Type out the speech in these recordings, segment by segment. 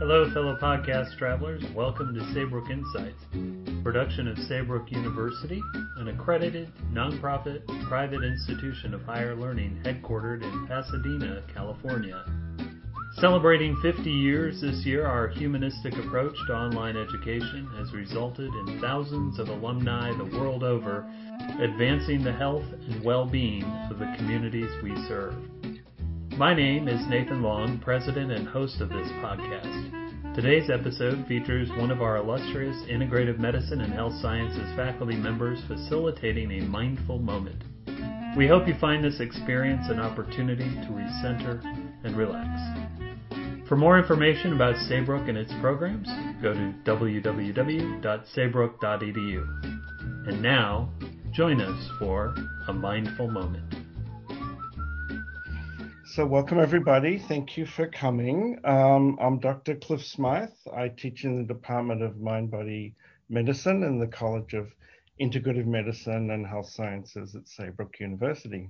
Hello, fellow podcast travelers. Welcome to Saybrook Insights, production of Saybrook University, an accredited, nonprofit, private institution of higher learning headquartered in Pasadena, California. Celebrating 50 years this year, our humanistic approach to online education has resulted in thousands of alumni the world over advancing the health and well-being of the communities we serve. My name is Nathan Long, president and host of this podcast. Today's episode features one of our illustrious integrative medicine and health sciences faculty members facilitating a mindful moment. We hope you find this experience an opportunity to recenter and relax. For more information about Saybrook and its programs, go to www.saybrook.edu. And now, join us for a mindful moment. So, welcome everybody. Thank you for coming. Um, I'm Dr. Cliff Smyth. I teach in the Department of Mind Body Medicine in the College of Integrative Medicine and Health Sciences at Saybrook University.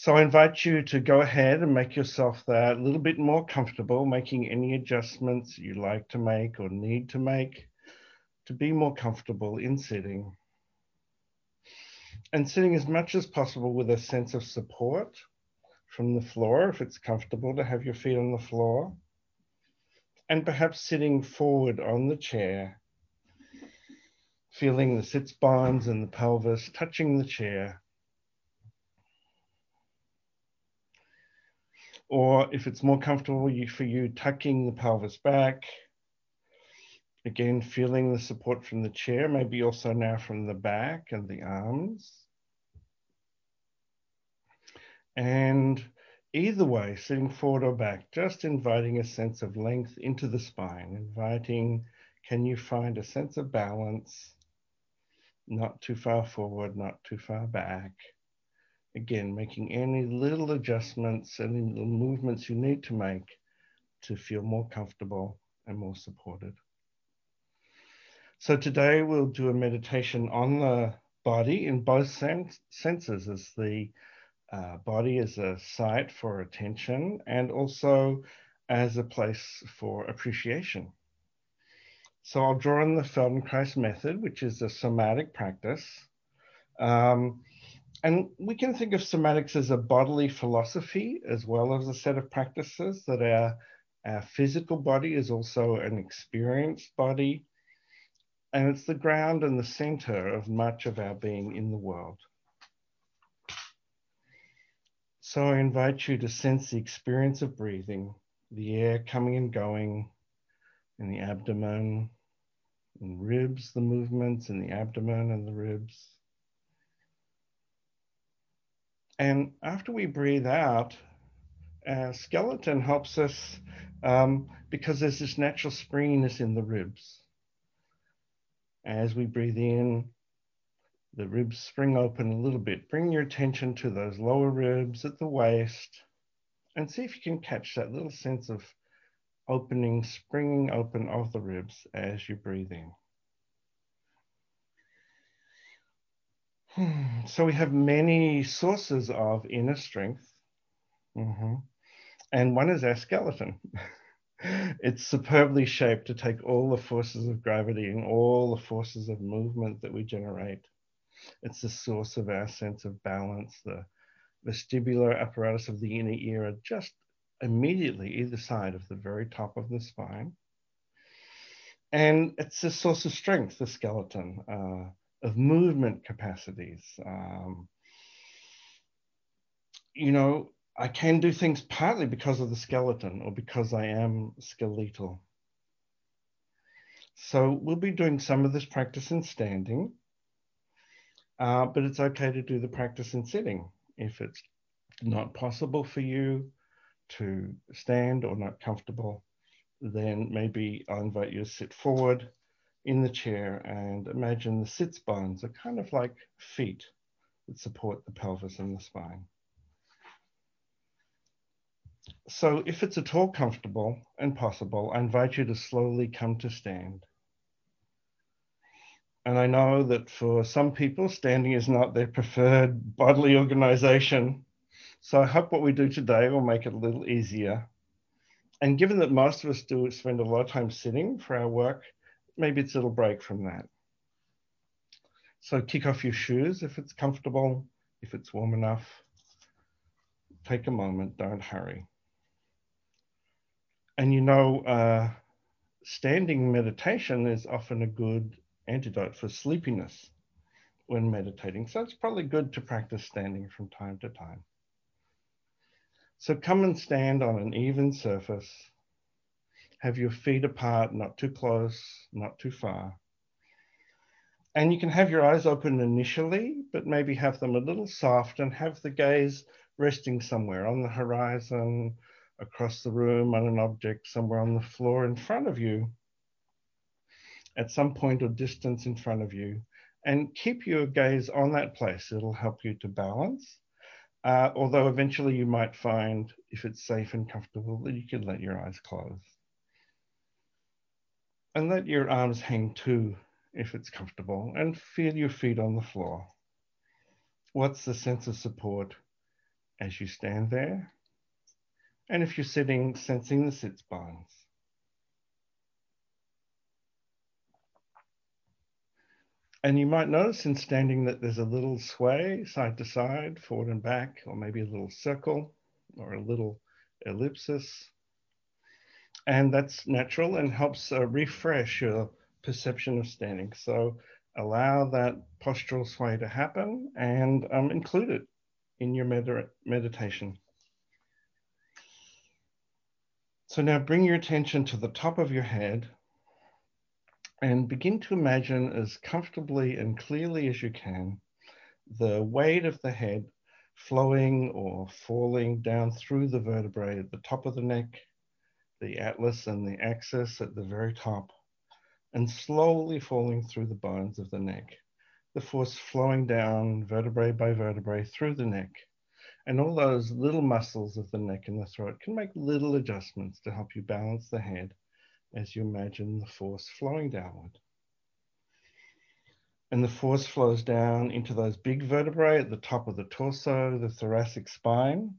So, I invite you to go ahead and make yourself a little bit more comfortable, making any adjustments you like to make or need to make to be more comfortable in sitting. And sitting as much as possible with a sense of support from the floor if it's comfortable to have your feet on the floor. And perhaps sitting forward on the chair, feeling the sits bones and the pelvis touching the chair. Or if it's more comfortable for you, tucking the pelvis back. Again, feeling the support from the chair, maybe also now from the back and the arms. And either way, sitting forward or back, just inviting a sense of length into the spine, inviting, can you find a sense of balance, not too far forward, not too far back. Again, making any little adjustments, any little movements you need to make to feel more comfortable and more supported. So today we'll do a meditation on the body in both sense, senses as the uh, body as a site for attention and also as a place for appreciation. So I'll draw on the Feldenkrais method, which is a somatic practice. Um, and we can think of somatics as a bodily philosophy as well as a set of practices that our, our physical body is also an experienced body. And it's the ground and the center of much of our being in the world. So I invite you to sense the experience of breathing, the air coming and going in the abdomen, and ribs, the movements in the abdomen and the ribs. And after we breathe out, our skeleton helps us um, because there's this natural springiness in the ribs. As we breathe in, the ribs spring open a little bit. Bring your attention to those lower ribs at the waist and see if you can catch that little sense of opening, springing open of the ribs as you breathe in. so we have many sources of inner strength. Mm-hmm. And one is our skeleton. it's superbly shaped to take all the forces of gravity and all the forces of movement that we generate it's the source of our sense of balance. The vestibular apparatus of the inner ear are just immediately either side of the very top of the spine. And it's a source of strength, the skeleton, uh, of movement capacities. Um, you know, I can do things partly because of the skeleton or because I am skeletal. So we'll be doing some of this practice in standing. Uh, but it's okay to do the practice in sitting. If it's not possible for you to stand or not comfortable, then maybe I'll invite you to sit forward in the chair and imagine the sits bones are kind of like feet that support the pelvis and the spine. So if it's at all comfortable and possible, I invite you to slowly come to stand. And I know that for some people, standing is not their preferred bodily organization. So I hope what we do today will make it a little easier. And given that most of us do spend a lot of time sitting for our work, maybe it's a little break from that. So kick off your shoes if it's comfortable, if it's warm enough. Take a moment, don't hurry. And you know, uh, standing meditation is often a good antidote for sleepiness when meditating. So it's probably good to practice standing from time to time. So come and stand on an even surface. Have your feet apart, not too close, not too far. And you can have your eyes open initially, but maybe have them a little soft and have the gaze resting somewhere on the horizon, across the room, on an object, somewhere on the floor in front of you, at some point or distance in front of you. And keep your gaze on that place. It'll help you to balance. Uh, although eventually you might find, if it's safe and comfortable, that you can let your eyes close. And let your arms hang too, if it's comfortable, and feel your feet on the floor. What's the sense of support as you stand there? And if you're sitting, sensing the sit bones. And you might notice in standing that there's a little sway side to side, forward and back, or maybe a little circle or a little ellipsis. And that's natural and helps uh, refresh your perception of standing. So allow that postural sway to happen and um, include it in your med- meditation. So now bring your attention to the top of your head and begin to imagine as comfortably and clearly as you can the weight of the head flowing or falling down through the vertebrae at the top of the neck, the atlas and the axis at the very top, and slowly falling through the bones of the neck. The force flowing down vertebrae by vertebrae through the neck. And all those little muscles of the neck and the throat can make little adjustments to help you balance the head as you imagine the force flowing downward. And the force flows down into those big vertebrae at the top of the torso, the thoracic spine,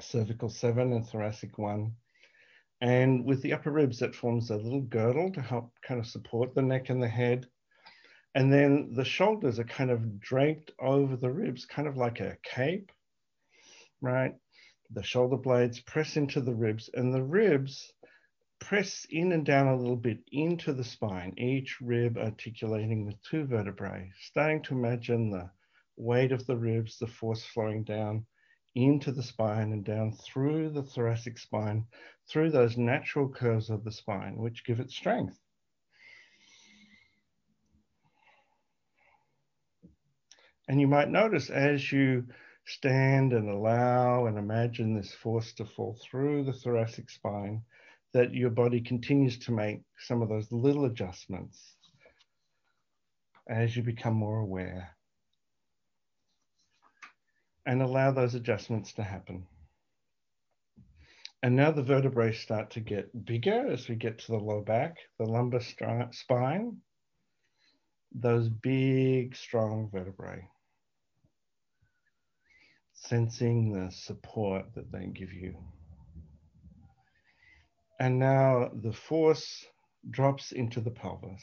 cervical seven and thoracic one. And with the upper ribs, that forms a little girdle to help kind of support the neck and the head. And then the shoulders are kind of draped over the ribs, kind of like a cape, right? The shoulder blades press into the ribs, and the ribs press in and down a little bit into the spine, each rib articulating with two vertebrae, starting to imagine the weight of the ribs, the force flowing down into the spine and down through the thoracic spine, through those natural curves of the spine, which give it strength. And you might notice as you stand and allow and imagine this force to fall through the thoracic spine, that your body continues to make some of those little adjustments as you become more aware. And allow those adjustments to happen. And now the vertebrae start to get bigger as we get to the low back, the lumbar spine, those big, strong vertebrae. Sensing the support that they give you. And now the force drops into the pelvis,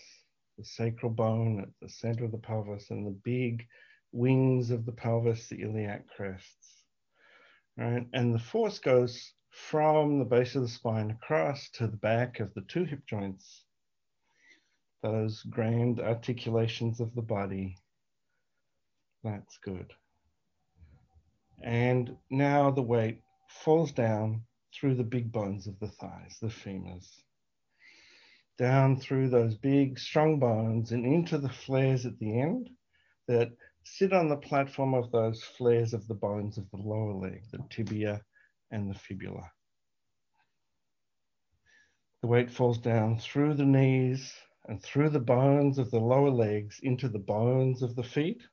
the sacral bone at the center of the pelvis and the big wings of the pelvis, the iliac crests, right? And the force goes from the base of the spine across to the back of the two hip joints, those grand articulations of the body. That's good. And now the weight falls down through the big bones of the thighs, the femurs, down through those big, strong bones and into the flares at the end that sit on the platform of those flares of the bones of the lower leg, the tibia and the fibula. The weight falls down through the knees and through the bones of the lower legs into the bones of the feet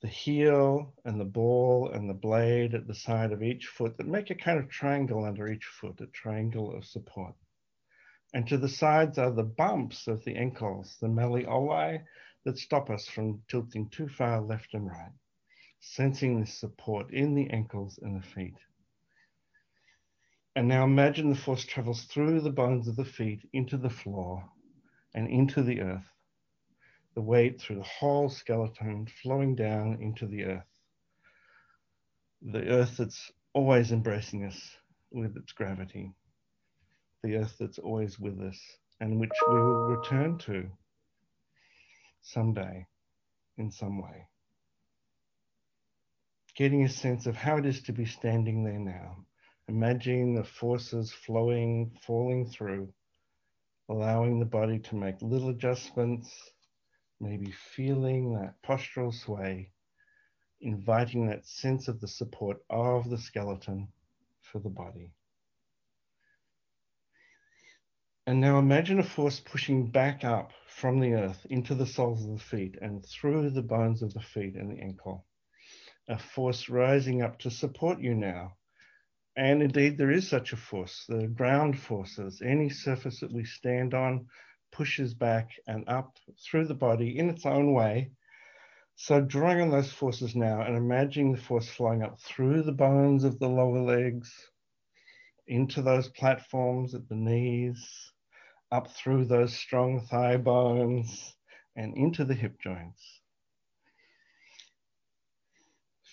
the heel and the ball and the blade at the side of each foot that make a kind of triangle under each foot, a triangle of support. And to the sides are the bumps of the ankles, the malleoli that stop us from tilting too far left and right. sensing this support in the ankles and the feet. And now imagine the force travels through the bones of the feet into the floor and into the earth. The weight through the whole skeleton flowing down into the earth. The earth that's always embracing us with its gravity. The earth that's always with us and which we will return to someday in some way. Getting a sense of how it is to be standing there now Imagining the forces flowing, falling through, allowing the body to make little adjustments, maybe feeling that postural sway, inviting that sense of the support of the skeleton for the body. And now imagine a force pushing back up from the earth into the soles of the feet and through the bones of the feet and the ankle. A force rising up to support you now and indeed, there is such a force. The ground forces, any surface that we stand on, pushes back and up through the body in its own way. So, drawing on those forces now and imagining the force flowing up through the bones of the lower legs, into those platforms at the knees, up through those strong thigh bones, and into the hip joints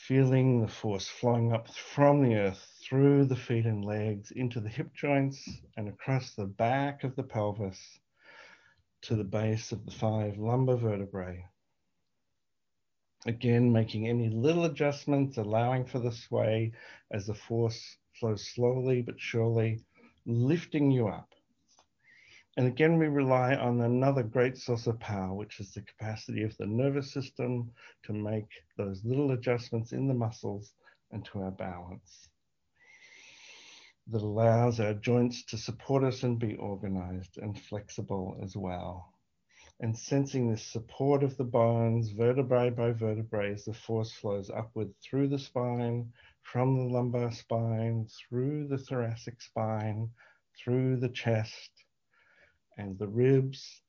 feeling the force flowing up from the earth through the feet and legs into the hip joints and across the back of the pelvis to the base of the five lumbar vertebrae. Again, making any little adjustments, allowing for the sway as the force flows slowly but surely, lifting you up and again, we rely on another great source of power, which is the capacity of the nervous system to make those little adjustments in the muscles and to our balance that allows our joints to support us and be organized and flexible as well. And sensing this support of the bones, vertebrae by vertebrae, as the force flows upward through the spine, from the lumbar spine, through the thoracic spine, through the chest, and the ribs,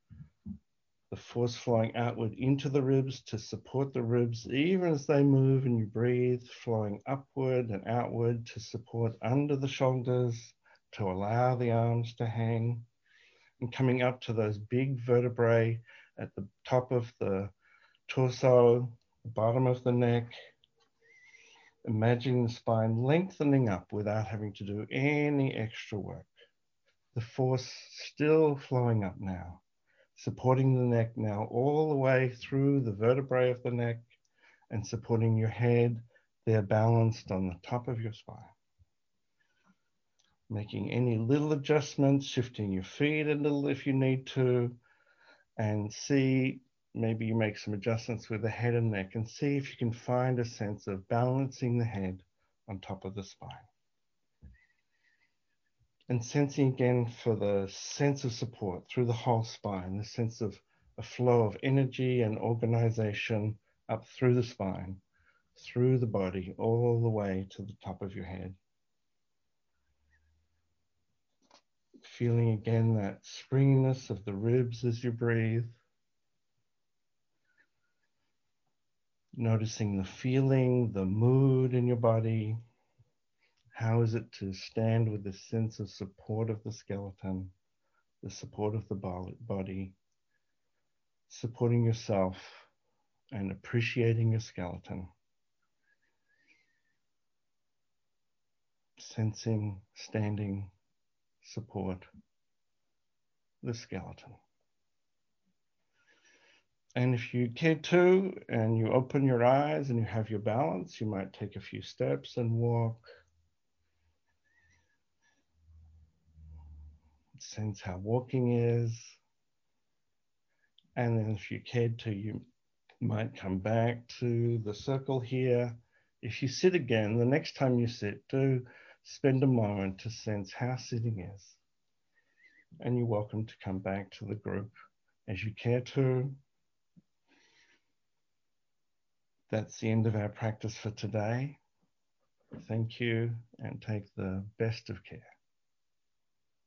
the force flowing outward into the ribs to support the ribs, even as they move and you breathe, flowing upward and outward to support under the shoulders, to allow the arms to hang, and coming up to those big vertebrae at the top of the torso, the bottom of the neck. Imagine the spine lengthening up without having to do any extra work the force still flowing up now, supporting the neck now all the way through the vertebrae of the neck and supporting your head They're balanced on the top of your spine. Making any little adjustments, shifting your feet a little if you need to, and see maybe you make some adjustments with the head and neck and see if you can find a sense of balancing the head on top of the spine and sensing again for the sense of support through the whole spine, the sense of a flow of energy and organization up through the spine, through the body, all the way to the top of your head. Feeling again that springiness of the ribs as you breathe. Noticing the feeling, the mood in your body, how is it to stand with the sense of support of the skeleton, the support of the body, supporting yourself and appreciating your skeleton? Sensing, standing, support the skeleton. And if you care to, and you open your eyes and you have your balance, you might take a few steps and walk sense how walking is. And then if you cared to, you might come back to the circle here. If you sit again, the next time you sit, do spend a moment to sense how sitting is. And you're welcome to come back to the group as you care to. That's the end of our practice for today. Thank you and take the best of care.